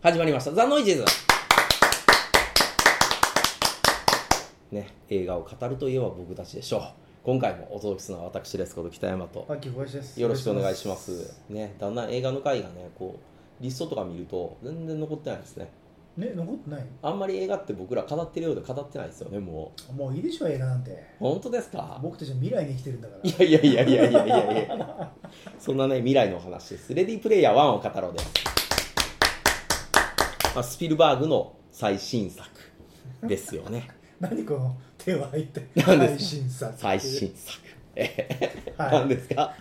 始まりました。ザ・ノイジーズ。ね、映画を語るといえば僕たちでしょう。今回もお届けするのは私です。こと北山と。秋小林です。よろしくお願いします。ね、だんだん映画の回がね、こう、リストとか見ると全然残ってないですね。ね残ってない？あんまり映画って僕ら語ってるようで語ってないですよね、もう。もういいでしょ映画なんて。本当ですか？僕たちは未来に生きてるんだから。いやいやいやいやいやいやいや。そんなね未来のお話です。レディープレイヤー1を語ろうです、まあ、スピルバーグの最新作ですよね。何この手は入って何で最新作。最新作。えーはい。何ですか？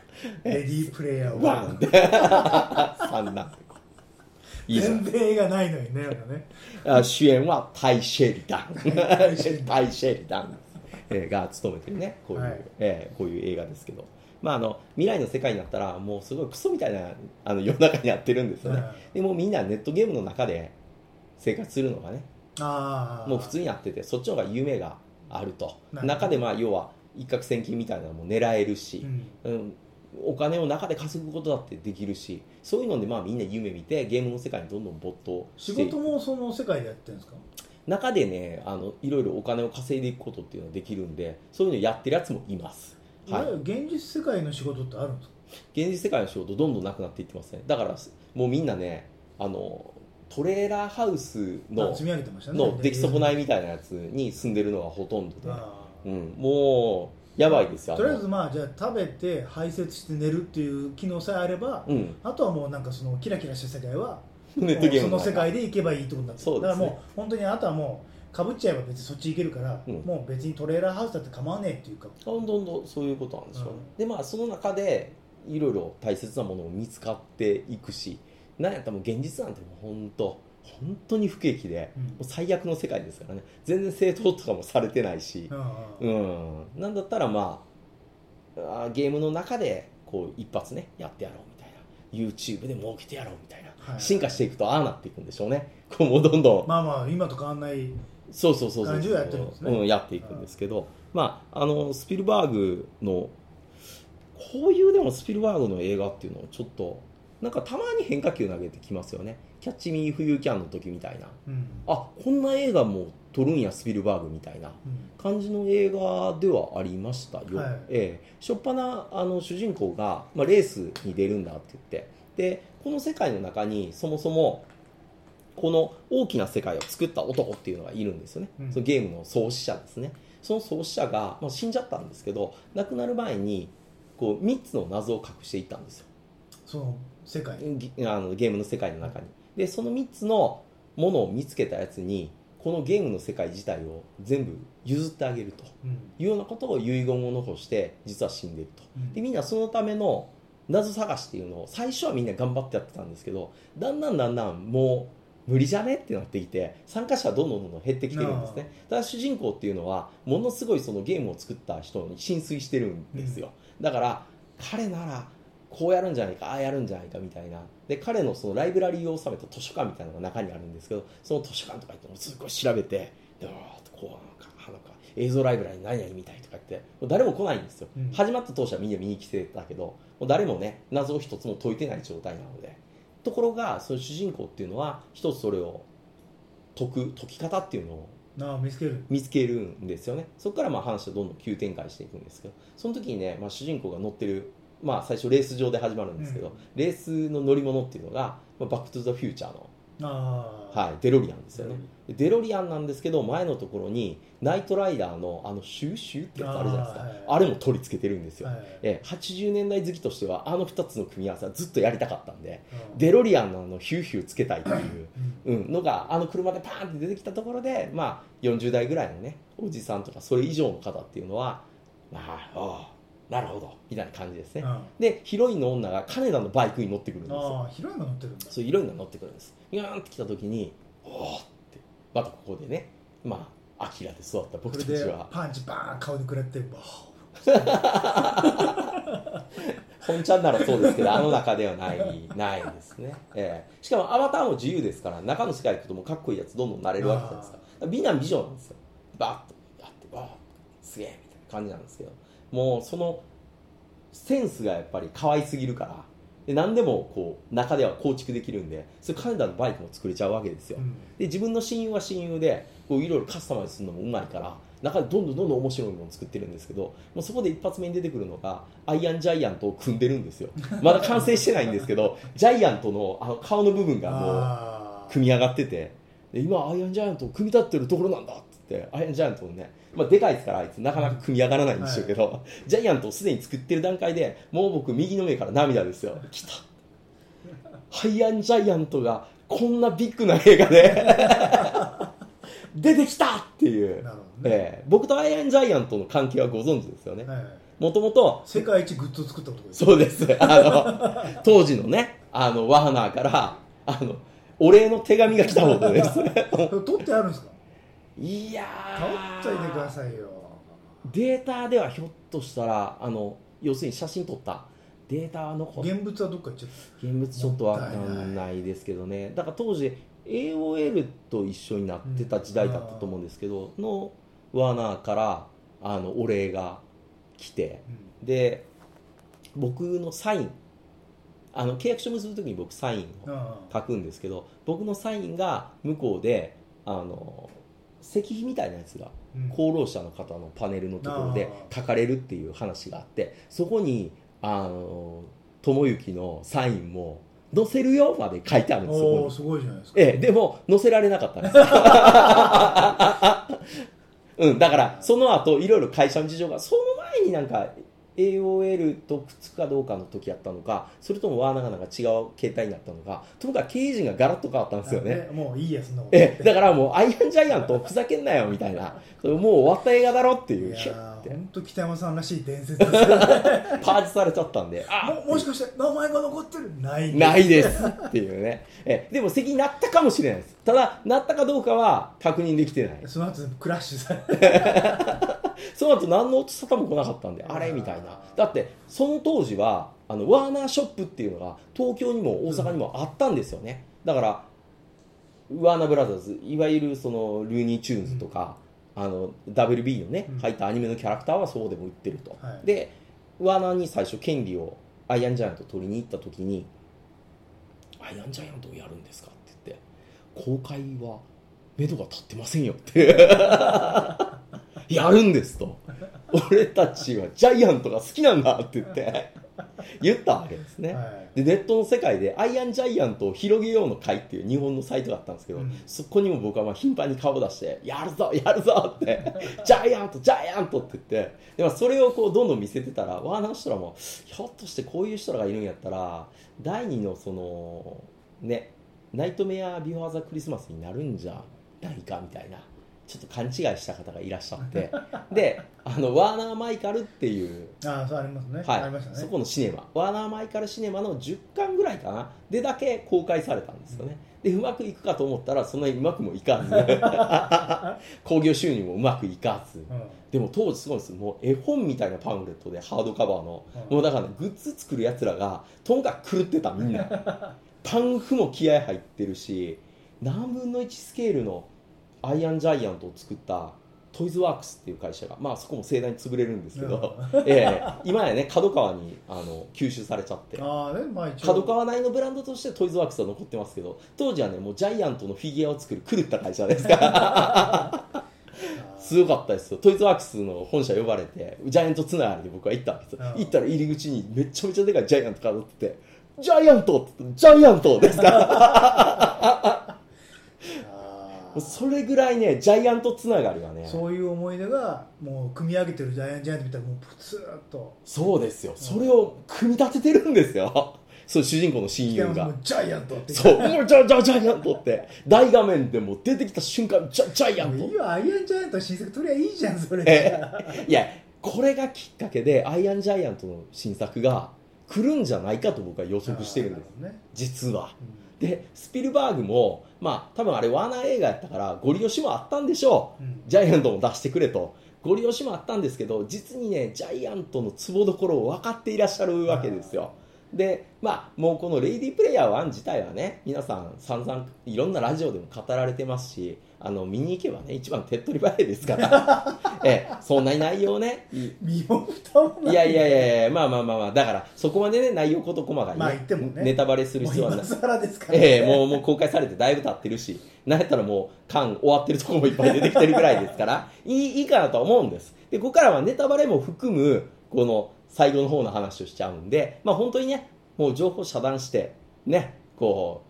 レディープレイヤー1ワン。で3ないい全然映画ないのにねね。あ主演はタイ・シェリダン。タイシェリダン。えーが務めてるね。こういう、はい。えーこういう映画ですけど、まあ、あの未来の世界になったらもうすごいクソみたいなあの世の中になってるんですよね、はでもうみんなネットゲームの中で生活するのがね。ああもう普通になっててそっちの方が夢があると。中でまあ要は一攫千金みたいなのも狙えるしう、ん。うん、お金を中で稼ぐことだってできるしそういうのでまあみんな夢見てゲームの世界にどんどん没頭仕していく。事もその世界でやってるんですか？中でねあのいろいろお金を稼いでいくことっていうのはできるんでそういうのやってるやつもいます、はい。現実世界の仕事ってあるんですか？現実世界の仕事どんどんなくなっていってますねだからもうみんなねあのトレーラーハウスのあ積み上げてましたね。の出来損ないみみたいなやつに住んでるのがほとんどで、あうん、もうやばいですよあとりあえずのまあじゃあ食べて排泄して寝るっていう機能さえあれば、うん、あとはもうなんかそのキラキラした世界はネットゲームその世界でで行けばいいってことになってる。そうですね。だからもう本当にあとはもうかぶっちゃえば別にそっち行けるから、うん。もう別にトレーラーハウスだって構わねえっていうか。どんどんどんそういうことなんでしょうね、うん。でまあその中でいろいろ大切なものも見つかっていくしなんやったらもう現実なんてもう本当本当に不景気で、うん。もう最悪の世界ですからね。全然正当とかもされてないし、ううん。なんだったらまああーゲームの中でこう一発ねやってやろうみたいな。YouTube で儲けてやろうみたいな、はい。進化していくとああなっていくんでしょうね。こうもうどんどん、まあまあ今と変わんないそうそうそうそう感じをやってるんですね。うん、やっていくんですけど、まあ、あのスピルバーグのこういうでもスピルバーグの映画っていうのをちょっとなんかたまに変化球投げてきますよね「キャッチ・ミー・フユー・キャン」の時みたいな。うん。あこんな映画も撮るんやスピルバーグみたいな。うん。感じの映画ではありましたよ、はい。ええ。しょっぱなあの主人公が、まあ、レースに出るんだって言って。でこの世界の中にそもそもこの大きな世界を作った男っていうのがいるんですよね、うん。そのゲームの創始者ですね。その創始者が、まあ、死んじゃったんですけど亡くなる前にこう3つの謎を隠していったんですよ。その世界。ぎあのゲームの世界の中に。でその3つのものを見つけたやつにこのゲームの世界自体を全部譲ってあげると。うん。いうようなことを遺言を残して実は死んでいると。うん。でみんなそのための謎探しっていうのを最初はみんな頑張ってやってたんですけどだんだんだんだんもう無理じゃねってなってきて参加者はどんどんどんどん減ってきてるんですね。ただ主人公っていうのはものすごいそのゲームを作った人に浸水してるんですよ、だから彼ならこうやるんじゃないかああやるんじゃないかみたいな。で彼のそのライブラリーを収めた図書館みたいなのが中にあるんですけどその図書館とか行ってもすごい調べてでわーっとこうなんかあなんか映像ライブラリー何々みたいとか言ってもう誰も来ないんですよ、うん。始まった当初はみんな見に来てたけどもう誰もね謎を一つも解いてない状態なので。ところがその主人公っていうのは一つそれを解く解き方っていうのを見つける。見つけるんですよね。そこからまあ話はどんどん急展開していくんですけどその時にね、まあ、主人公が乗ってる、まあ、最初レース場で始まるんですけど、うん。レースの乗り物っていうのが、まあ、バック・トゥ・ザ・フューチャーの、ああはい、デロリアンですよね。でデロリアンなんですけど前のところにナイトライダーのあのシューシューってやつあるじゃないですか。はい。れも取り付けてるんですよ、はい。え80年代好きとしてはあの2つの組み合わせはずっとやりたかったんでうん。デロリアンのあのヒューヒューつけたいっていううん。うん、のがあの車でパーンって出てきたところで、まあ、40代ぐらいのねおじさんとかそれ以上の方っていうのはまあああなるほど。みたいな感じですね、うん。でヒロインの女が金田のバイクに乗ってくるんです。よああ広いの乗ってるんだ。そうヒロインが乗ってくるんです。ギューンって来た時におおってまたここでねまあアキラで育った僕たちは。パンチバーン顔に食らってバ本ちゃんならそうですけどあの中ではないないですね、ええ。しかもアバターも自由ですから中の世界行くともうかっこいいやつどんどんなれるわけじゃないですか。美男美女なんですよ。バッとやってバーッすげえみたいな感じなんですけどもうそのセンスがやっぱり可愛すぎるから。で何でもこう中では構築できるんでそれ金田のバイクも作れちゃうわけですよ、うん。で自分の親友は親友でこういろいろカスタマイズするのもうまいから中でどんどんどんどん面白いものを作ってるんですけどもうそこで一発目に出てくるのがアイアンジャイアントを組んでるんですよ。まだ完成してないんですけどジャイアントのあの顔の部分がもう組み上がっててで今アイアンジャイアントを組み立ってるところなんだっつってアイアンジャイアントをね、まあ、でかいですからあいつなかなか組み上がらないんでしょうけど、ジャイアントをすでに作ってる段階でもう僕右の目から涙ですよ来たアイアンジャイアントがこんなビッグな映画で出てきたっていう、ね。ええ。僕とアイアンジャイアントの関係はご存知ですよね。はい。もともと世界一グッズを作った男ですそうです。あの、当時のね、あの、ワーナーから、あの、お礼の手紙が来たほどです。取ってあるんですか？いや取っといてくだい。さいよ。データではひょっとしたら、あの、要するに写真撮った。データは残っ現物はどっか行っちゃっ現物ちょっとわかんないですけどね。だから当時、AOL と一緒になってた時代だったと思うんですけど、の、ワーナーから、あの、お礼が来て、た、うん。で、僕のサイン、あの、契約書結ぶときに僕サインをあ書くんですけど僕のサインが向こうであの石碑みたいなやつがうん。功労者の方のパネルのところで書かれるっていう話があってそこにあの智之のサインも載せるよまで書いてあるんですそこに。おおすごいじゃないですか。ええ、でも載せられなかったんです。うん、だからその後いろいろ会社の事情がその前になんか AOL とくっつくかどうかの時やったのかそれともワーナーがなんか違う携帯になったのかともかく経営陣がガラッと変わったんですよね。もういいやそんなことええだからもうアイアンジャイアントふざけんなよみたいな。もう終わった映画だろっていいうヒュッて。や本当北山さんらしい伝説です パージされちゃったんで。あ。ももしかして名前が残ってる？ないです。ないですっていうね。えでも席になったかもしれないです。ただなったかどうかは確認できてない。その後クラッシュされて。その後何の音沙汰も来なかったんであれみたいな。だってその当時はあのワーナーショップっていうのが東京にも大阪にもあったんですよね。だからワーナーブラザーズいわゆるそのルーニーチューンズとか、あの WB のねうん。入ったアニメのキャラクターはそうでも売ってると、はい。でワーナーに最初権利をアイアンジャイアント取りに行った時に「アイアンジャイアントをやるんですか?」って言って「公開は目処が立ってませんよ」って。やるんですと。俺たちはジャイアントが好きなんだって言って 言ったわけですね、はい。でネットの世界でアイアンジャイアントを広げようの会っていう日本のサイトがあったんですけど、うん。そこにも僕はまあ頻繁に顔を出してやるぞやるぞって ジャイアントジャイアントって言ってでもそれをこうどんどん見せてたらワーナーの人らもひょっとしてこういう人らがいるんやったら第二のそのねナイトメアビフォーザクリスマスになるんじゃないかみたいなちょっと勘違いした方がいらっしゃって。であのワーナー・マイカルっていうああそうありますね、はい、ありましたね。そこのシネマ。ワーナー・マイカルシネマの10巻ぐらいかな。でだけ公開されたんですよね、でうまくいくかと思ったらそんなにうまくもいかず。興行収入もうまくいかず。うん。でも当時すごいですもう絵本みたいなパンフレットでハードカバーの、うん。もうだから、ね、グッズ作るやつらがとにかく狂ってたみんな。パンフも気合入ってるし何分の1スケールのアイアンジャイアントを作ったトイズワークスっていう会社が、まあ、そこも盛大に潰れるんですけど、ええ今やね角川にあの吸収されちゃって。あまあ角川内のブランドとしてトイズワークスは残ってますけど当時はねもうジャイアントのフィギュアを作る狂った会社ですから。すごかったですよ。トイズワークスの本社呼ばれてジャイアントつながりで僕は行ったわけですよ。うん。行ったら入り口にめちゃめちゃでかいジャイアント飾っててジャイアントってジャイアントですから それぐらいねジャイアントつながりがね。そういう思い出がもう組み上げてるジャイアンジャイアント見たらもうプツーっと。そうですよ。それを組み立ててるんですよ。そう主人公の親友が。ジャイアントって。そう、もうジャジャジャイアントって、大画面でもう出てきた瞬間、ジャジャイアントいい。よアイアンジャイアントの新作取りゃいいじゃんそれえいや、これがきっかけで、アイアンジャイアントの新作が来るんじゃないかと僕は予測してるんです、あーなる実は。ほどねで、スピルバーグも、まあ、多分あれワーナー映画やったから、ゴリ押しもあったんでしょう。うんジャイアントも出してくれと。ゴリ押しもあったんですけど、実にね、ジャイアントのツボどころを分かっていらっしゃるわけですよ。でまあもうこの「レイディープレイヤー1」自体はね皆さん散々いろんなラジオでも語られてますしあの見に行けばね一番手っ取り早いですから。ええそんなに内容ねい身も蓋もない。いやいやいやいやまあまあまあまあだからそこまでね内容事細かに、ねまあ言ってもね。ネタバレする必要はない。今更ですから、ええもうもう公開されてだいぶ経ってるしなんやったらもう間終わってるところもいっぱい出てきてるぐらいですからいいいいかなとは思うんです。でここからはネタバレも含むこの最後の方の話をしちゃうんでまあ本当にねもう情報遮断してねこ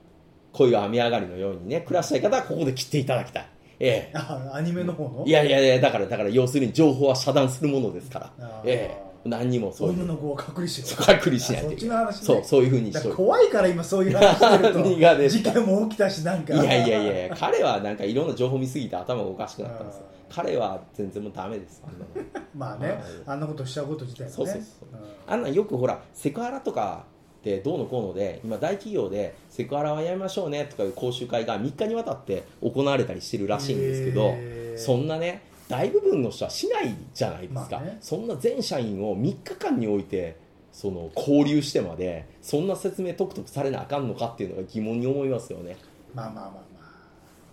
う恋が雨上がりのようにね暮らしたい方はここで切っていただきたい。ええ。あアニメの方の？いやいやいやだからだから要するに情報は遮断するものですから。ええ。何にもそういう。女の子を隔離しろ。そう隔離しないといけない。そうそういうふうにしだと怖いから今そういう話してると。事件も起きたしなんか。いやいやいや彼はなんかいろんな情報見すぎて頭がおかしくなったんですよ。あ彼は全然もうダメです。あんなの。まあね、はい。あんなことしちゃうこと自体はね。そうそうそう。うん。あんなんよくほらセクハラとかってどうのこうので今大企業でセクハラはやめましょうねとかいう講習会が3日にわたって行われたりしてるらしいんですけど、そんなね大部分の人はしないじゃないですか、まあね。そんな全社員を3日間においてその交流してまでそんな説明とくとくされなあかんのかっていうのが疑問に思いますよね。まあまあまあ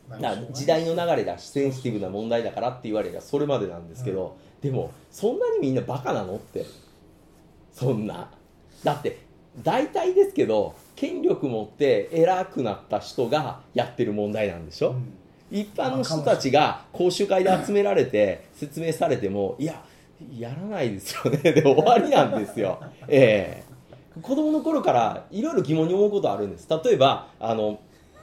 まあ、まあだから時代の流れだしセンシティブな問題だからって言われればそれまでなんですけど、でもそんなにみんなバカなのって。そんな。だって大体ですけど権力持って偉くなった人がやってる問題なんでしょ、うん。一般の人たちが講習会で集められて説明されてもいややらないですよね。で終わりなんですよ。ええ。子供の頃からいろいろ疑問に思うことあるんです。例えばあの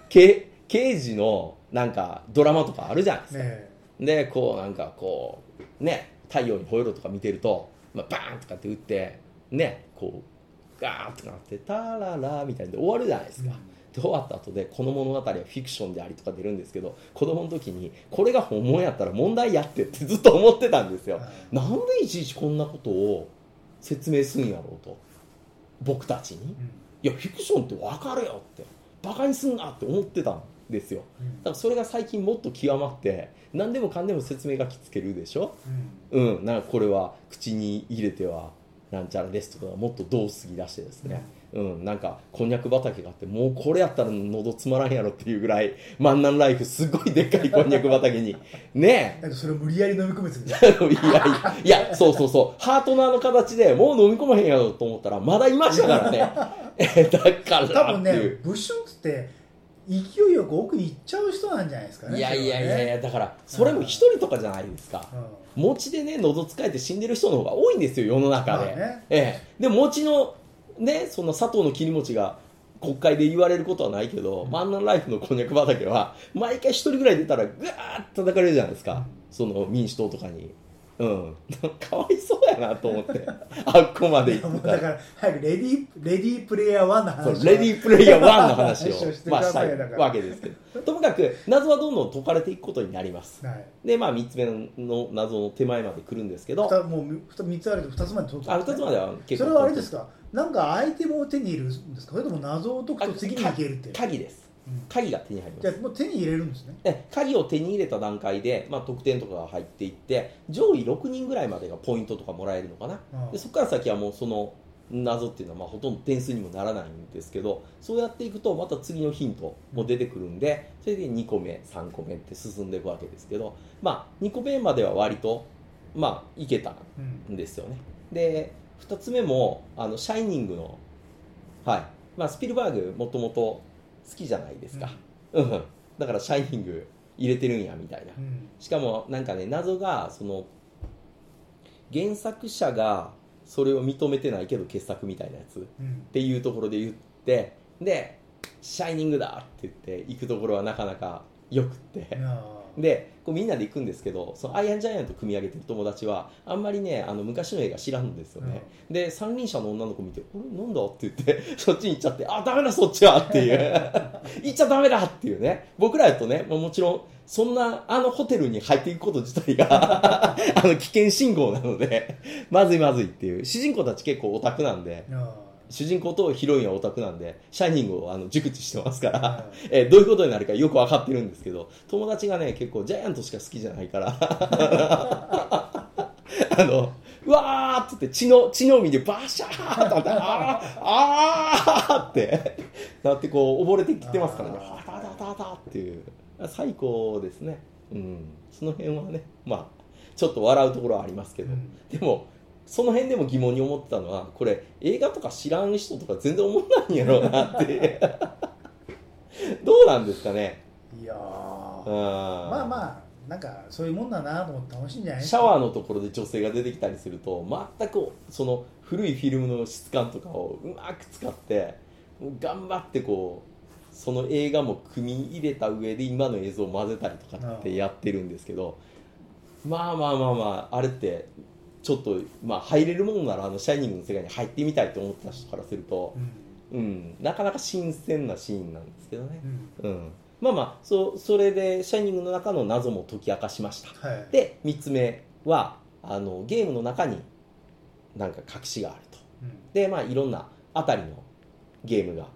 刑刑事のなんかドラマとかあるじゃないですか、ねでこうなんかこうね太陽に吠えろとか見てると、まあ、バーンとかって打ってねこうガーッとなってタララみたいなで終わるじゃないですか、で終わった後でこの物語はフィクションでありとか出るんですけど子供の時にこれが本物やったら問題やってってずっと思ってたんですよ、なんでいちいちこんなことを説明するんやろうと僕たちに？うん。いやフィクションって分かるよってバカにすんなって思ってたんですよ。うん。だからそれが最近もっと極まって何でもかんでも説明がきつけるでしょ？うん。うん。なんかこれは口に入れてはなんちゃらですとかもっとどう過ぎ出してですね、うん、なんかこんにゃく畑があってもうこれやったら喉つまらんやろっていうぐらい万南ライフすごいでっかいこんにゃく畑に。ねえ。それを無理やり飲み込めずにいやいや。いやそうそうそう。ハートのあの形でもう飲み込まへんやろと思ったらまだいましたからね。えだから多分ねいうブッシュンツって勢いよく奥に行っちゃう人なんじゃないですかねいやいやいやいやだからそれも一人とかじゃないですか。餅でね喉使えて死んでる人の方が多いんですよ世の中で、まあね。ええ。で餅のねその砂糖の切り餅が国会で言われることはないけど、マンナンライフのこんにゃく畑は毎回一人ぐらい出たらぐわーっと叩かれるじゃないですか、うん。その民主党とかにうん。かわいそうやなと思って。あっこまで行ってだから早くレディーレディープレイヤー1の話そうレディープレイヤー1の話を。まあ、だしたいわけですけど。ともかく謎はどんどん解かれていくことになります。はい。でまあ3つ目の謎の手前まで来るんですけど。もうふた三つあると二つまで取ったあんですね。2つまでは結構それはあれですか？なんかアイテムを手に入れるんですか？それとも謎を解くと次に行けるっていう。鍵です。うん鍵が手に入ります。じゃあもう手に入れるんですね。で鍵を手に入れた段階で、まあ、得点とかが入っていって上位6人ぐらいまでがポイントとかもらえるのかな。うん。でそこから先はもうその謎っていうのはまあほとんど点数にもならないんですけどそうやっていくとまた次のヒントも出てくるんでそれで2個目3個目って進んでいくわけですけど、まあ、2個目までは割とまあいけたうんんですよね。で2つ目もあのシャイニングの、はい。まあ、スピルバーグもともと好きじゃないですか、うん、だからシャイニング入れてるんやみたいな。うん。しかもなんかね謎がその原作者がそれを認めてないけど傑作みたいなやつ。っうん。ていうところで言ってで「シャイニングだ!」って言って行くところはなかなかよくってでこうみんなで行くんですけどそのアイアンジャイアント組み上げてる友達はあんまりねあの昔の映画知らんんですよね、で三輪車の女の子見て「これ？なんだ?」って言って そっちに行っちゃって「あダメだそっちは!」っていう。行っちゃダメだっていうね。僕らやとねもちろんそんなあのホテルに入っていくこと自体が あの危険信号なのでまずいまずいっていう。主人公たち結構オタクなんで。いや主人公とヒロインはオタクなんでシャイニングをあの熟知してますから、はえーどういうことになるかよく分かってるんですけど友達がね結構ジャイアントしか好きじゃないから あのうわーって言って血の血の海でバシャーってなってあーあーってなってこう溺れてきてますからね。はたたたたっていう最高ですね。うん。その辺はねまあちょっと笑うところはありますけど、うん。でもその辺でも疑問に思ってたのはこれ映画とか知らん人とか全然思わないんやろうなって。どうなんですかね？いやー。ままあまあなんかそういうもんだなと思って楽しいんじゃないシャワーのところで女性が出てきたりすると全くその古いフィルムの質感とかをうまく使って頑張ってこうその映画も組み入れた上で今の映像を混ぜたりとかってやってるんですけどまあまあまあまああれってちょっと、まあ、入れるものならあのシャイニングの世界に入ってみたいと思ってた人からするとう、ん。うん、なかなか新鮮なシーンなんですけどね。う、ん。うん、まあまあそそれでシャイニングの中の謎も解き明かしました。はい。で3つ目はあのゲームの中になんか隠しがあると。うん。でまあいろんなあたりのゲームが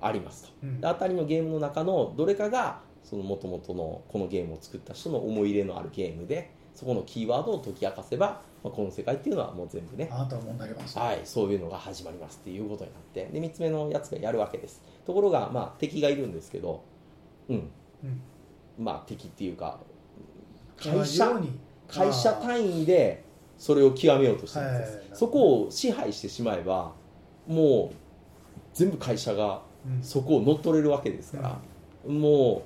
ありますと。うん。であたりのゲームの中のどれかがその元々のこのゲームを作った人の思い入れのあるゲームでそこのキーワードを解き明かせば、まあ、この世界っていうのはもう全部ね。あなたはもうなります。はい、そういうのが始まりますっていうことになって。で3つ目のやつがやるわけです。ところが、まあ、敵がいるんですけど、うん。うん。まあ、敵っていうか同会社会社単位でそれを極めようとしてるんです、はい。そこを支配してしまえばもう全部会社がうん。そこを乗っ取れるわけですから、も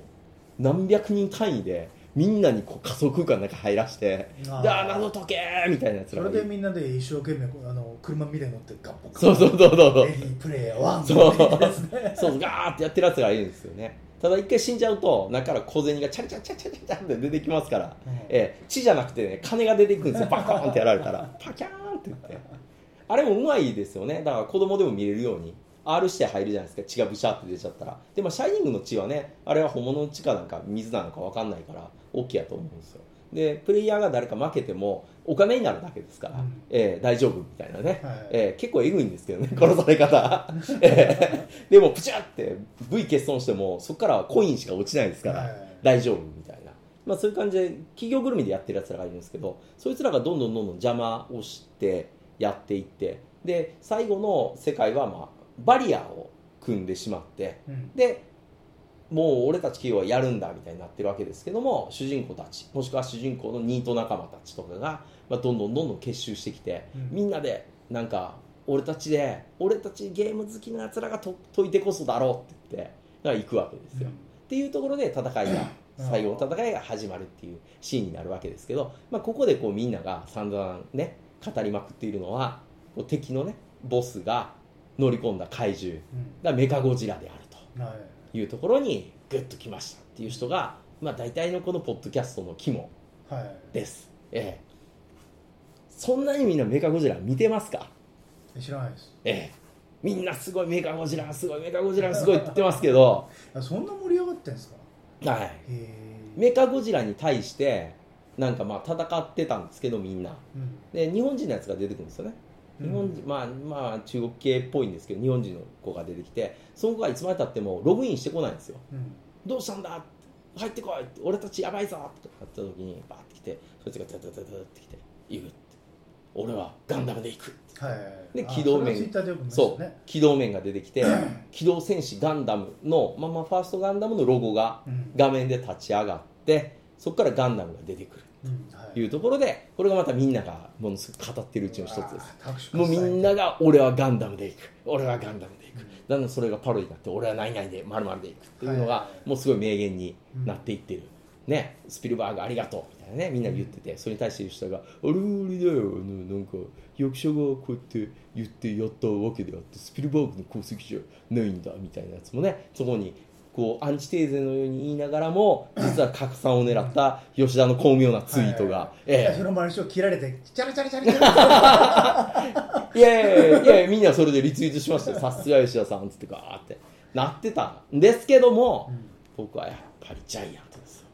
う何百人単位でみんなにこう仮想空間の中入らして「ああー謎解け!」みたいなやつそらがいる。れでみんなで一生懸命あの車みたいに乗ってガッポガッそうそうそうそうそう。レディープレイヤーワン。そう。ですねそうガーってやってるやつがいるんですよね。ただ一回死んじゃうと中から小銭がチャリチャリチャリチャリチャリって出てきますから、うん。ええ血じゃなくてね金が出てくるんですよ。バコーンってやられたら。パキャーンって言って。あれもうまいですよね。だから子供でも見れるように。R して入るじゃないですか。血がブシャーって出ちゃったら。でもシャイニングの血はねあれは本物の血かなんか水なのか分かんないから OK やと思うんですよ。でプレイヤーが誰か負けてもお金になるだけですから、うん。ええ大丈夫みたいなね、はい。えー結構えぐいんですけどね 殺され方、えーでもプチャって V 欠損してもそこからはコインしか落ちないですから、はい。大丈夫みたいな、まあ、そういう感じで企業ぐるみでやってるやつらがいるんですけどそいつらがどんどんどんどん邪魔をしてやっていってで最後の世界は、まあ、バリアを組んでしまってうん。でもう俺たち企業はやるんだみたいになってるわけですけども主人公たちもしくは主人公のニート仲間たちとかが、まあ、どんどんどんどん結集してきて、うん。みんなでなんか俺たちで俺たちゲーム好きなやつらがと解いてこそだろうって言ってだから行くわけですよ、っていうところで戦いがうん。最後の戦いが始まるっていうシーンになるわけですけど、まあ、ここでこうみんなが散々ね語りまくっているのはこう敵のねボスが乗り込んだ怪獣うん。がメカゴジラであると。はいいうところにグッときましたっていう人が、まあ、大体のこのポッドキャストの肝はい。です、ええ、そんなにみんなメカゴジラ見てますか、知らないです。ええ、みんなすごいメカゴジラすごいメカゴジラすごいって言ってますけど、あそんな盛り上がってんですか？はい、メカゴジラに対してなんかまあ戦ってたんですけどみんな。うん。で日本人のやつが出てくるんですよね日本人、まあまあ中国系っぽいんですけど日本人の子が出てきてその子がいつまでたってもログインしてこないんですよ。うん。どうしたんだ？入ってこい。俺たちやばいぞ。ってなった時にバーって来てそいつがダダダダダって来て言うって。俺はガンダムで行く。はいあで機動面。そう。機動面が出てきて 機動戦士ガンダムのまあまあファーストガンダムのロゴがうん。画面で立ち上がってそこからガンダムが出てくるとい。うところでこれがまたみんながものすごく語ってるうちの一つです。もうみんなが俺はガンダムで行く。俺はガンダムで行く、うん。だんだんそれがパロディになって俺は何々で〇〇で行くっていうのがはいもうすごい名言になっていってる、ね。スピルバーグありがとうみたいなねみんな言っててそれに対して言う人が「あれあれだよなんか役者がこうやって言ってやったわけであってスピルバーグの功績じゃないんだ」みたいなやつもねそこにこうアンチテーゼのように言いながらも実は拡散を狙った吉田の巧妙なツイートが、はいええ。その周りの人を切られてチャラチャラチャラチャラ。いやいやいやいやみんなそれでリツイートしましたよ。さすが吉田さんっつってガーってなってたんですけども、僕はやっぱりジャイアントですよ。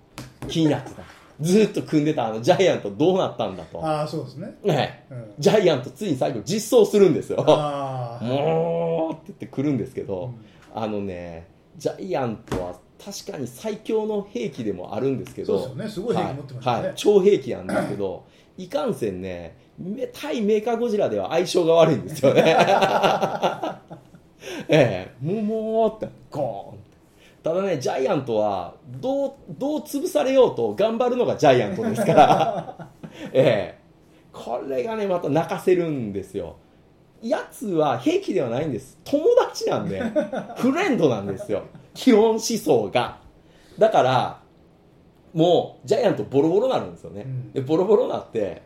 気になってた。ずっと組んでたあのジャイアントどうなったんだと、ああそうですね。ねうん。ジャイアントついに最後実装するんですよ。ああもうって言って来るんですけど、うん。あのねジャイアントは確かに最強の兵器でもあるんですけどそうですよね。すごい兵器持ってましたね、はい。はい、超兵器なんですけど いかんせんねめ対メーカーゴジラでは相性が悪いんですよね。ええ。ももーってゴーンただねジャイアントはどうどう潰されようと頑張るのがジャイアントですから。ええ。これがねまた泣かせるんですよやつは兵器ではないんです。友達なんで。フレンドなんですよ。基本思想が。だからもうジャイアントボロボロになるんですよね、うん。でボロボロになって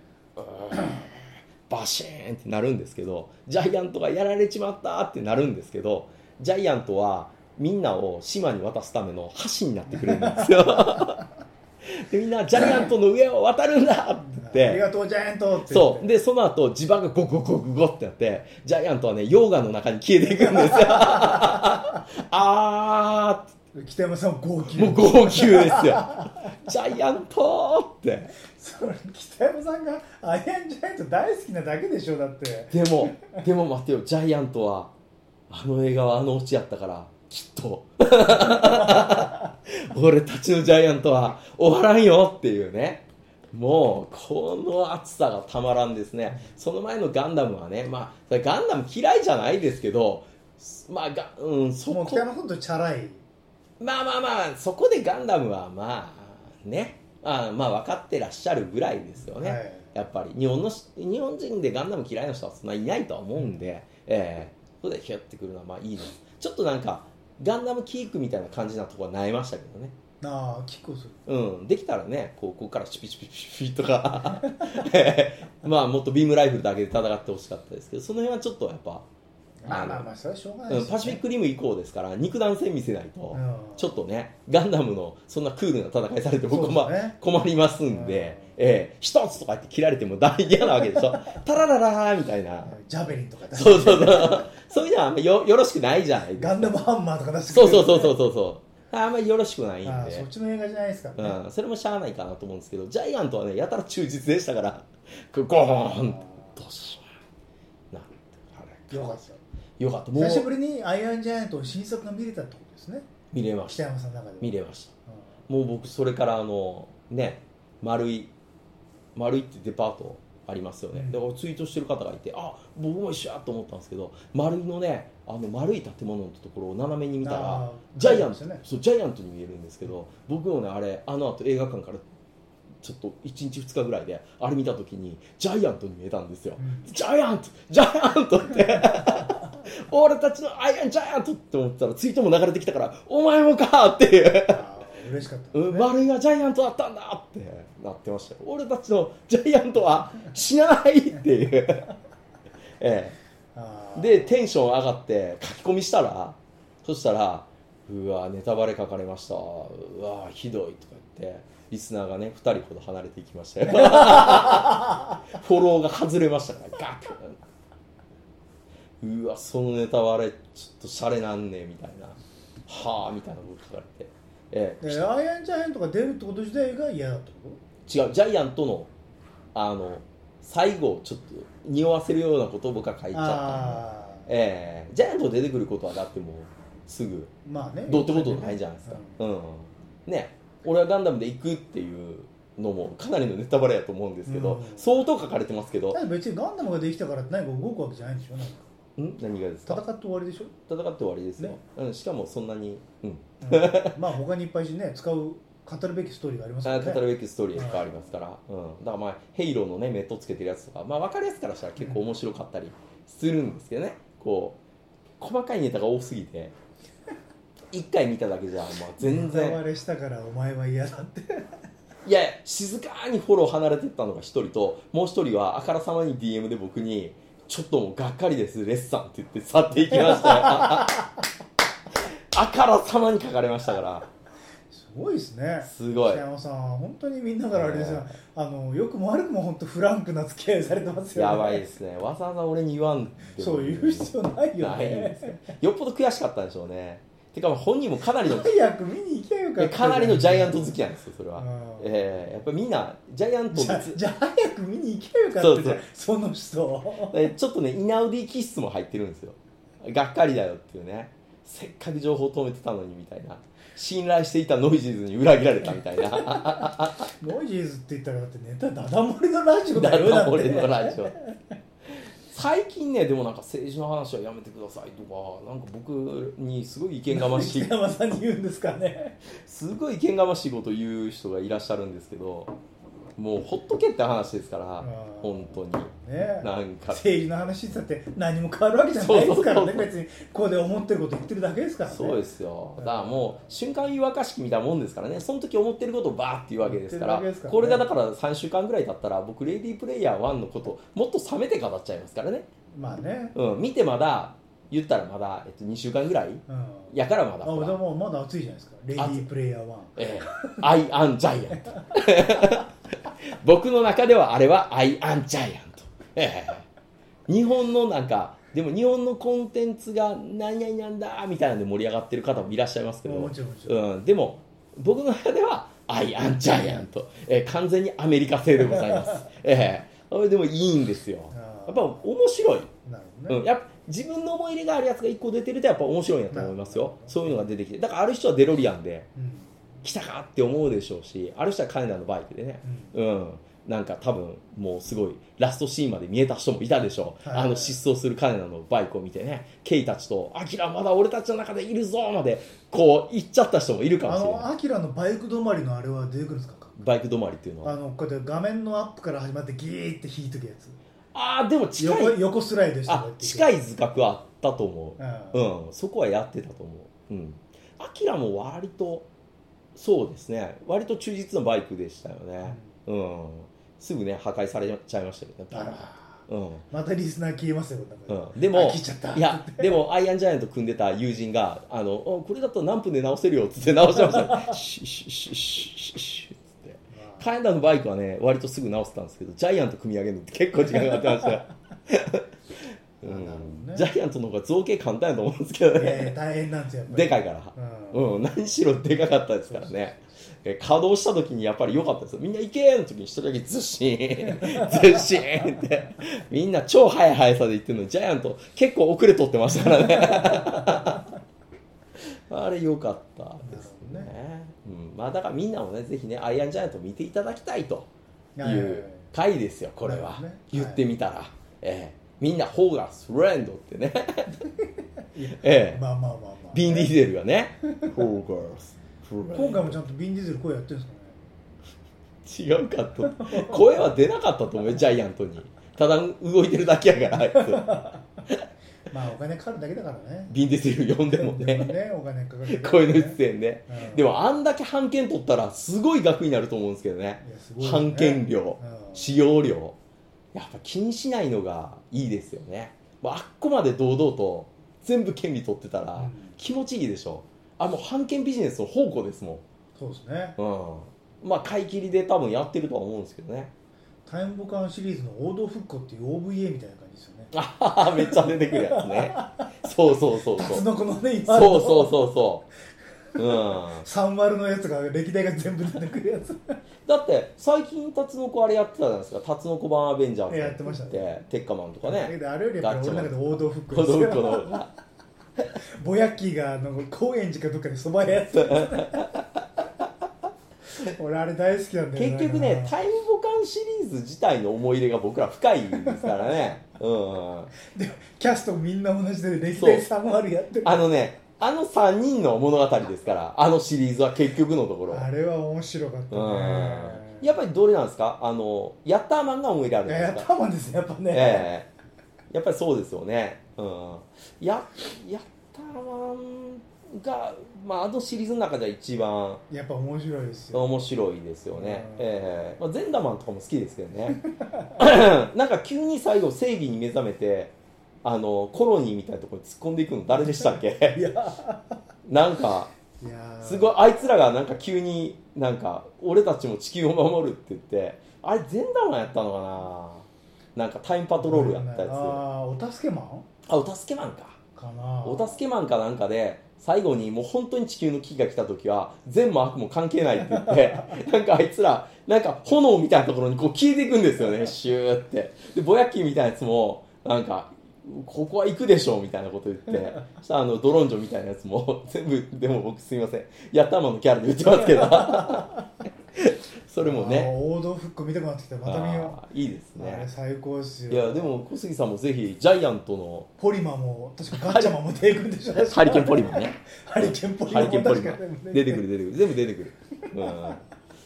バシーンってなるんですけどジャイアントがやられちまったってなるんですけどジャイアントはみんなを島に渡すための橋になってくれるんですよでみんなジャイアントの上を渡るんだってありがとうジャイアントってそう。で、その後、地盤がゴゴゴゴゴってなって、ジャイアントはね、溶岩の中に消えていくんですよ。あ北山さんも号泣ー、もう号泣ですよ。ジャイアントって。それ北山さんがアイアンジャイアント大好きなだけでしょだってでも、でも待ってよ、ジャイアントは、あの映画はあのオチやったから、きっと。俺たちのジャイアントは終わらんよっていうね。もう、この熱さがたまらんですね。その前のガンダムはね、まあ、ガンダム嫌いじゃないですけど、まあ、がうん、そこもう北、山さんとチャラいまあまあまあ、そこでガンダムはまあ、ね、あまあ分かってらっしゃるぐらいですよね。はいやっぱり日本のし日本人でガンダム嫌いな人はそんないないとは思うんで、ええそれでヒュッてくるのはまあいいですちょっとなんかガンダムキークみたいな感じなところは悩ましたけどね。ああキックをする。うんできたらねこうここからシュピシュピシュピとかええ まあもっとビームライフルだけで戦ってほしかったですけどその辺はちょっとやっぱまあまあまあそれはしょうがないね。パシフィックリム以降ですから肉弾戦見せないと、うん。ちょっとねガンダムのそんなクールな戦いされて僕も、そうですね。困りますんで、ええ一つとか言って切られても大嫌なわけでしょ。タラララーみたいな。ジャベリンとか出して。そうそうそう。そういうのはあんまよよろしくないじゃない。ガンダムハンマーとか出してそうそうそううそうそうそう。あんまりよろしくないんで。そっちの映画じゃないですからね。うん、それもしゃあないかなと思うんですけどジャイアントはねやたら忠実でしたから。ゴーンどうしよう。なあれよかった。よかった。もう久しぶりにアイアンジャイアントの新作が見れたってことですね。見れました。北山さんの中では。見れました。うんもう僕それからあのね丸い丸いってデパートありますよね、うん。でツイートしてる方がいてあ僕も一緒やと思ったんですけど丸いのねあの丸い建物のところを斜めに見たあらージャイアント、ね。そうジャイアントに見えるんですけど僕もねあれあの後映画館からちょっと1日2日ぐらいであれ見た時にジャイアントに見えたんですよ、うん。ジャイアントジャイアントって。俺たちのアイアンジャイアントって思ったらツイートも流れてきたからお前もかっていう 嬉しかったね。丸いがジャイアントだったんだってなってましたよ。俺たちのジャイアントは死なないっていう、ええ、でテンション上がって書き込みしたらそしたら「うわネタバレ書かれました。うわひどい」とか言ってリスナーがね2人ほど離れていきましたよ。フォローが外れましたからガクン。うわそのネタバレちょっとシャレなんねみたいな。はあみたいなこと書かれて、ええ。イアンジャイアントが出るってこと自体が嫌だってこ違う。ジャイアントのあの最後をちょっと匂わせるようなことを僕は書いとちゃったええ。ジャイアント出てくることはだってもうすぐ。あまあねどうってことないじゃないですか、うん。ね。俺はガンダムで行くっていうのもかなりのネタバレやと思うんですけど、うん。相当書かれてますけど。別にガンダムができたからって何か動くわけじゃないんでしょなんかん？何がですか？戦って終わりでしょ、戦って終わりですよ、ね。うん、しかもそんなに、うん、うん。まあ他にいっぱいしね使う語るべきストーリーがありますかあらね語るべきストーリーがいっぱいありますから、うん、だからまあヘイローのねメットつけてるやつとか、まあ、分かりやすからしたら結構面白かったりするんですけどね。こう細かいネタが多すぎて一回見ただけじゃ、まあ、全ネタバ然レしたからお前は嫌だって。いや静かにフォロー離れてったのが一人ともう一人はあからさまに DM で僕に「ちょっともうがっかりですレッサン」って言って去っていきましたよ。あからさまに書かれましたから。すごいですね。すごい。北山さん本当にみんなからあれですよ。あのよくも悪くも本当フランクな付き合いされてますよね。やばいですね。わざわざ俺に言わんそう言う必要ないよね。すよよっぽど悔しかったんでしょうねてか本人もかなりの早く見に行けよかかなりのジャイアント好きなんですよそれは、うんえーやっぱりみんなジャイアントじゃ別じゃあ早く見に行けよかったそうそう。じゃんその人。えちょっとねイナウディ気質も入ってるんですよ。がっかりだよっていうね。せっかく情報を止めてたのにみたいな。信頼していたノイジーズに裏切られたみたいな。ノイジーズって言ったらだってネタダダ漏れのラジオだだよだって。俺のラジオ最近ねでもなんか政治の話はやめてくださいとかなんか僕にすごい意見がましい。北 山さんに言うんですかね。すごい意見がましいことを言う人がいらっしゃるんですけどもうほっとけって話ですからん本当に。ね。なんか。政治の話ってって何も変わるわけじゃないですからね。別にここで思ってること言ってるだけですからね。そうですよ。だからもう瞬間湯沸かし器みたいなもんですからね。その時思ってることをバーって言うわけですからね。これがだから3週間ぐらい経ったら僕レディープレイヤー1のことをもっと冷めて語っちゃいますからね、まあね。うん、見てまだ言ったらまだ、えっと、2週間ぐらい？うん。やからまだ。あでもまだ暑いじゃないですか。レディープレイヤー1ええ、アイアンジャイアント。僕の中ではあれはアイアンジャイアント、ええ、日本のなんかでも日本のコンテンツが何々なんだみたいなんで盛り上がってる方もいらっしゃいますけど。うん、でも僕の中ではアイアンジャイアント、ええ、完全にアメリカ製でございます、ええ、それでもいいんですよ。やっぱ面白い。ね、うん、やっぱ自分の思い入れがあるやつが1個出てるとやっぱ面白いんやと思いますよ。そういうのが出てきて。だからある人はデロリアンでうん。来たかって思うでしょうしある人はカネダのバイクでね。うん。なんか多分もうすごいラストシーンまで見えた人もいたでしょう、はい。はいあの失踪するカネダのバイクを見てね。ケイたちと「アキラまだ俺たちの中でいるぞ」までこう行っちゃった人もいるかもあしれない。のアキラのバイク止まりのあれは出てくるんですか？バイク止まりっていうのは。あのこうやって画面のアップから始まってギーって引いてくやつああでも近い。横横スライドしてあ近いい図覚はあったと思う。うん。うん、そこはやってたと思う。うん。アキラも割と、そうですね、割と忠実なバイクでしたよね。うん。すぐね、破壊されちゃいましたけどね、うん。またリスナー消えますようん、でもあ切っちゃったいやでもアイアンジャイアント組んでた友人があのおこれだったら何分で直せるよっつって直してました。シュッシュッシュッシュッシュッっつってまあカエンダのバイクはね割とすぐ直せたんですけどジャイアント組み上げるのって結構時間かかってました。ジャイアントの方が造形簡単やと思うんですけどいやいやね大変なんですよでかいから。うん。うん、何しろでかかったですからね。え稼働した時にやっぱり良かったですよ。みんな行けーの時に一人だけずっしーん、ずっしーんって、みんな超速い速さで行ってるのに、ジャイアント結構遅れとってましたからね。あれ良かったですなるね。うん、まあだからみんなもね、ぜひね、アイアンジャイアント見ていただきたいと。いう回ですよ、これは。ね。言ってみたら。ええ。みんな、ホーガス、フレンドってね。ええ。まあまあまあまあビン・ディーゼルがね、ホーガス、フレンド。今回もちゃんとビンディーゼル声やってるんですかね。違うかと。声は出なかったと思うよジャイアントに。ただ動いてるだけやからあいつまあお金かかるだけだからね。ビンディセル呼んでもね。ねお金かかる声の出演でうん。でもあんだけ版権取ったらすごい額になると思うんですけどね。いやすごいですね。版権料うん。使用料。やっぱ気にしないのがいいですよね。あっこまで堂々と全部権利取ってたらうん。気持ちいいでしょ。あもう版権ビジネスの宝庫ですもそうですね。んうん。まあ買い切りで多分やってるとは思うんですけどね。タイムボカンシリーズの王道復古っていう OVA みたいな感じですよねあ めっちゃ出てくるやつね。そうそうそうそう。タツノコのね今そうそうそうそう。うん。三丸のやつが歴代が全部出てくるやつ。だって最近タツノコあれやってたじゃないですか。タツノコ版アベンジャーズやってましたね。テッカマンとかね。どあれよりやっぱり俺の中で王道復子供古ですよの。方がボヤッキーがあの高円寺かどっかでそば屋やってた 俺あれ大好きなんだよ結局ねタイムボカンシリーズ自体の思い入れが僕ら深いですからね。うん。でキャストみんな同じで歴代3割やってるあのねあの3人の物語ですからあのシリーズは結局のところ。あれは面白かったうん。ねやっぱりどれなんですか？あのヤッターマンが思い入れあるんですか？たもんですよやっぱね、ええ。やっぱりそうですよね。うん。や、やったーマンが、まあ、あのシリーズの中では一番やっぱ面白いですよ。面白いですよね。うん。ええ。まあ、ゼンダーマンとかも好きですけどね。なんか急に最後正義に目覚めて、あの、コロニーみたいなところに突っ込んでいくの誰でしたっけ？いや。なんか、すごい、あいつらがなんか急になんか、俺たちも地球を守るって言って、あれゼンダーマンやったのかな？なんかタイムパトロールやったやつ。ああお助けマン？あ、お助けマンか。かな。お助けマンかなんかで、最後にもう本当に地球の危機が来た時は、善も悪も関係ないって言って、なんかあいつら、なんか炎みたいなところにこう消えていくんですよね、シューって。で、ぼやきみたいなやつも、なんか、ここは行くでしょうみたいなこと言って、そしたらあのドロンジョみたいなやつも 全部、でも僕すみません、ヤッターマンのキャラで言ってますけど、それもね、王道復刻見たくなってきた。また見よあーいいですね。最高ですよ。いや、でも小杉さんもぜひ、ジャイアントのポリマも確かガッチャマンも出てくるんでしょハリケーンポリマンね。ハリケーンポリハマンリケーンポリマ。確かン出てくる出てくる。全部出てくる、うん、あ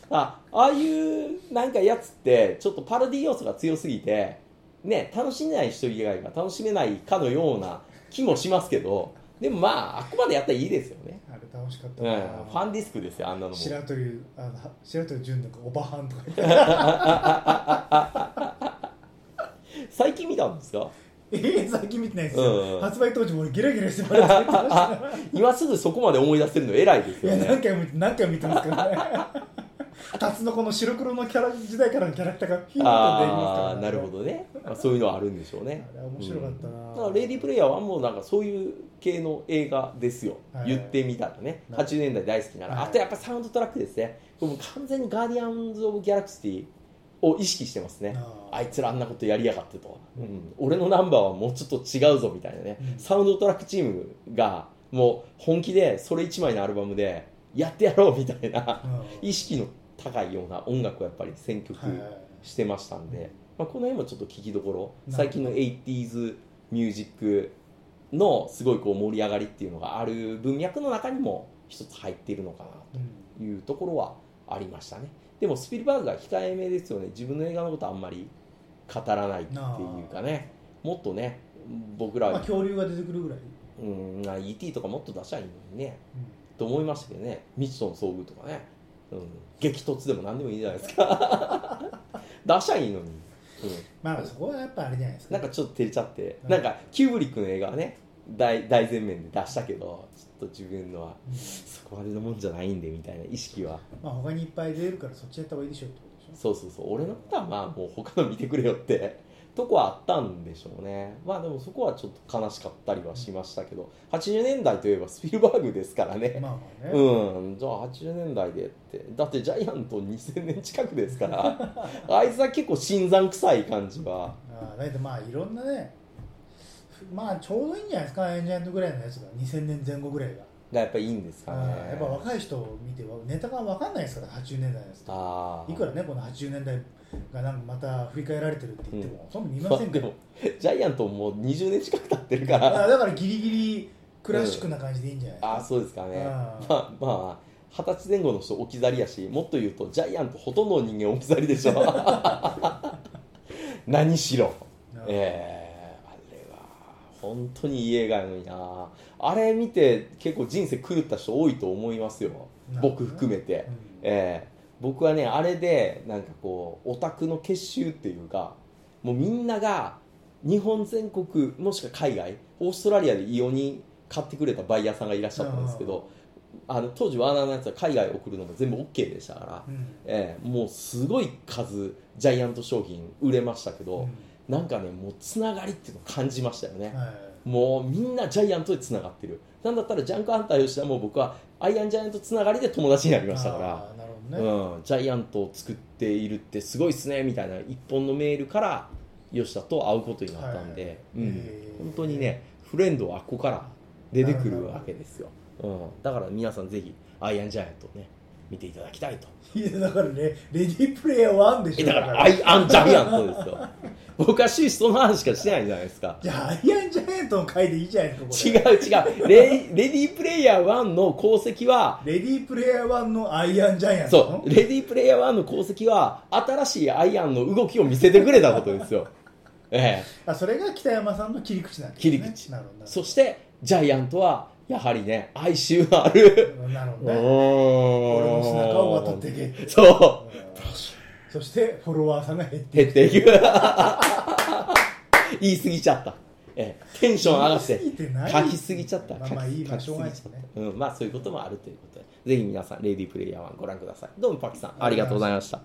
ああいうなんかやつってちょっとパロディ要素が強すぎてね楽しめない人以外が楽しめないかのような気もしますけどでもまああくまでやったらいいですよね、あれ楽しかったうん、な、ファンディスクですよあんなのも。白鳥あの白鳥純のおばはんとか。言って最近見たんですか？えー、最近見てないですよ、うん。うん発売当時も俺ゲラゲラしてもらって見てました。今すぐそこまで思い出せるの偉いですいよね。や何回も何回も見てますからねタツノコの白黒のキャラ時代からのキャラクターがピューンと出てきますからああなるほどね、まあ、そういうのはあるんでしょうね。あれ面白かったな。だからレディープレイヤーはもうなんかそういう系の映画ですよ、はい。言ってみたらね。はい80年代大好きなら、はい。あとやっぱサウンドトラックですね。もう完全にガーディアンズ・オブ・ギャラクシーを意識してますね。あいつらあんなことやりやがってと、うん。俺のナンバーはもうちょっと違うぞみたいなね、うん。サウンドトラックチームがもう本気でそれ1枚のアルバムでやってやろうみたいなうん。意識の高いような音楽をやっぱり選曲はいはいしてましたんで、まあ、この辺もちょっと聞きどころ。最近の 80s ミュージックのすごいこう盛り上がりっていうのがある文脈の中にも一つ入っているのかなうんというところはありましたね。でもスピルバーグが控えめですよね。自分の映画のことあんまり語らないっていうかね。もっとね僕ら、まあ、恐竜が出てくるぐらい、うんまあ ET とかもっと出しゃいいのにね。うん。と思いましたけどね。未知との遭遇とかね、うん、激突でも何でもいいじゃないですか。出しゃいいのに、うん、まあそこはやっぱあれじゃないですか。なんかちょっと照れちゃって、うん。なんかキューブリックの映画はね大大前面で出したけどちょっと自分のはうん。そこまでのもんじゃないんでみたいな意識は。まあ他にいっぱい出るからそっちやった方がいいでしょってことでしょ。そうそうそう。俺のことはまあもう他の見てくれよってとこはあったんでしょうね。まあでもそこはちょっと悲しかったりはしましたけど80年代といえばスピルバーグですからね、まあまあね、うん、じゃあ80年代でって。だってジャイアント2000年近くですから。あいつは結構新参臭い感じは。ああだけどまあいろんなねまあちょうどいいんじゃないですか。エンジェントぐらいのやつが。2000年前後ぐらいが、がやっぱいいんですかね。やっぱ若い人を見てネタが分かんないですから80年代のやつってあー。いくらねこの80年代がなんかまた振り返られてるって言っても、う んそんな見ませんからまあでもジャイアントもう20年近く経ってるから。あだからギリギリクラシックな感じでいいんじゃないですか、ああそうですかね。まあまあ二十歳前後の人置き去りやしもっと言うとジャイアントほとんどの人間置き去りでしょ。何しろ。ええ。あれは本当にいい映画やのにな。あれ見て結構人生狂った人多いと思いますよ。僕含めて、うん。ええ。僕はねあれでなんかこうオタクの結集っていうかもうみんなが日本全国もしくは海外オーストラリアで異様に買ってくれたバイヤーさんがいらっしゃったんですけどあの当時ワーナーのやつは海外送るのも全部 OK でしたから、うん。ええ。もうすごい数ジャイアント商品売れましたけど、うんなんかねもうつながりっていうのを感じましたよね、はい。もうみんなジャイアントでつながってる。なんだったらジャンクハンター吉田も僕はアイアンジャイアントつながりで友達になりましたから。あーなるほどね、うん、ジャイアントを作っているってすごいっすねみたいな一本のメールから吉田と会うことになったんで、はい。うん。本当にねフレンドはここから出てくるわけですよ、うん、だから皆さんぜひアイアンジャイアントをね見ていただきたいと。いやだからねレディープレイヤー1でしょえだからアイアンジャイアントですよ。僕は終始その話しかしてないじゃないですか。じゃあアイアンジャイアントの回でいいじゃないですか違う違う。レレディープレイヤー1の功績はレディープレイヤー1のアイアンジャイアントそう、レディープレイヤー1の功績は、新しいアイアンの動きを見せてくれたことですよ。ええ。あそれが北山さんの切り口なんですね。切り口。なるほど。そして、ジャイアントは、やはりね、哀愁のある。なるほどね俺俺の背中を渡ってけそう。そしてフォロワーさんが減って減っていく。言い過ぎちゃった。ええ、テンション上がって書きすぎちゃった。まあいいまあしょうがですすねたうん、まあそういうこともあるということで、ぜひ皆さん、レディープレイヤー1ご覧ください。どうもパキさん、ありがとうございました。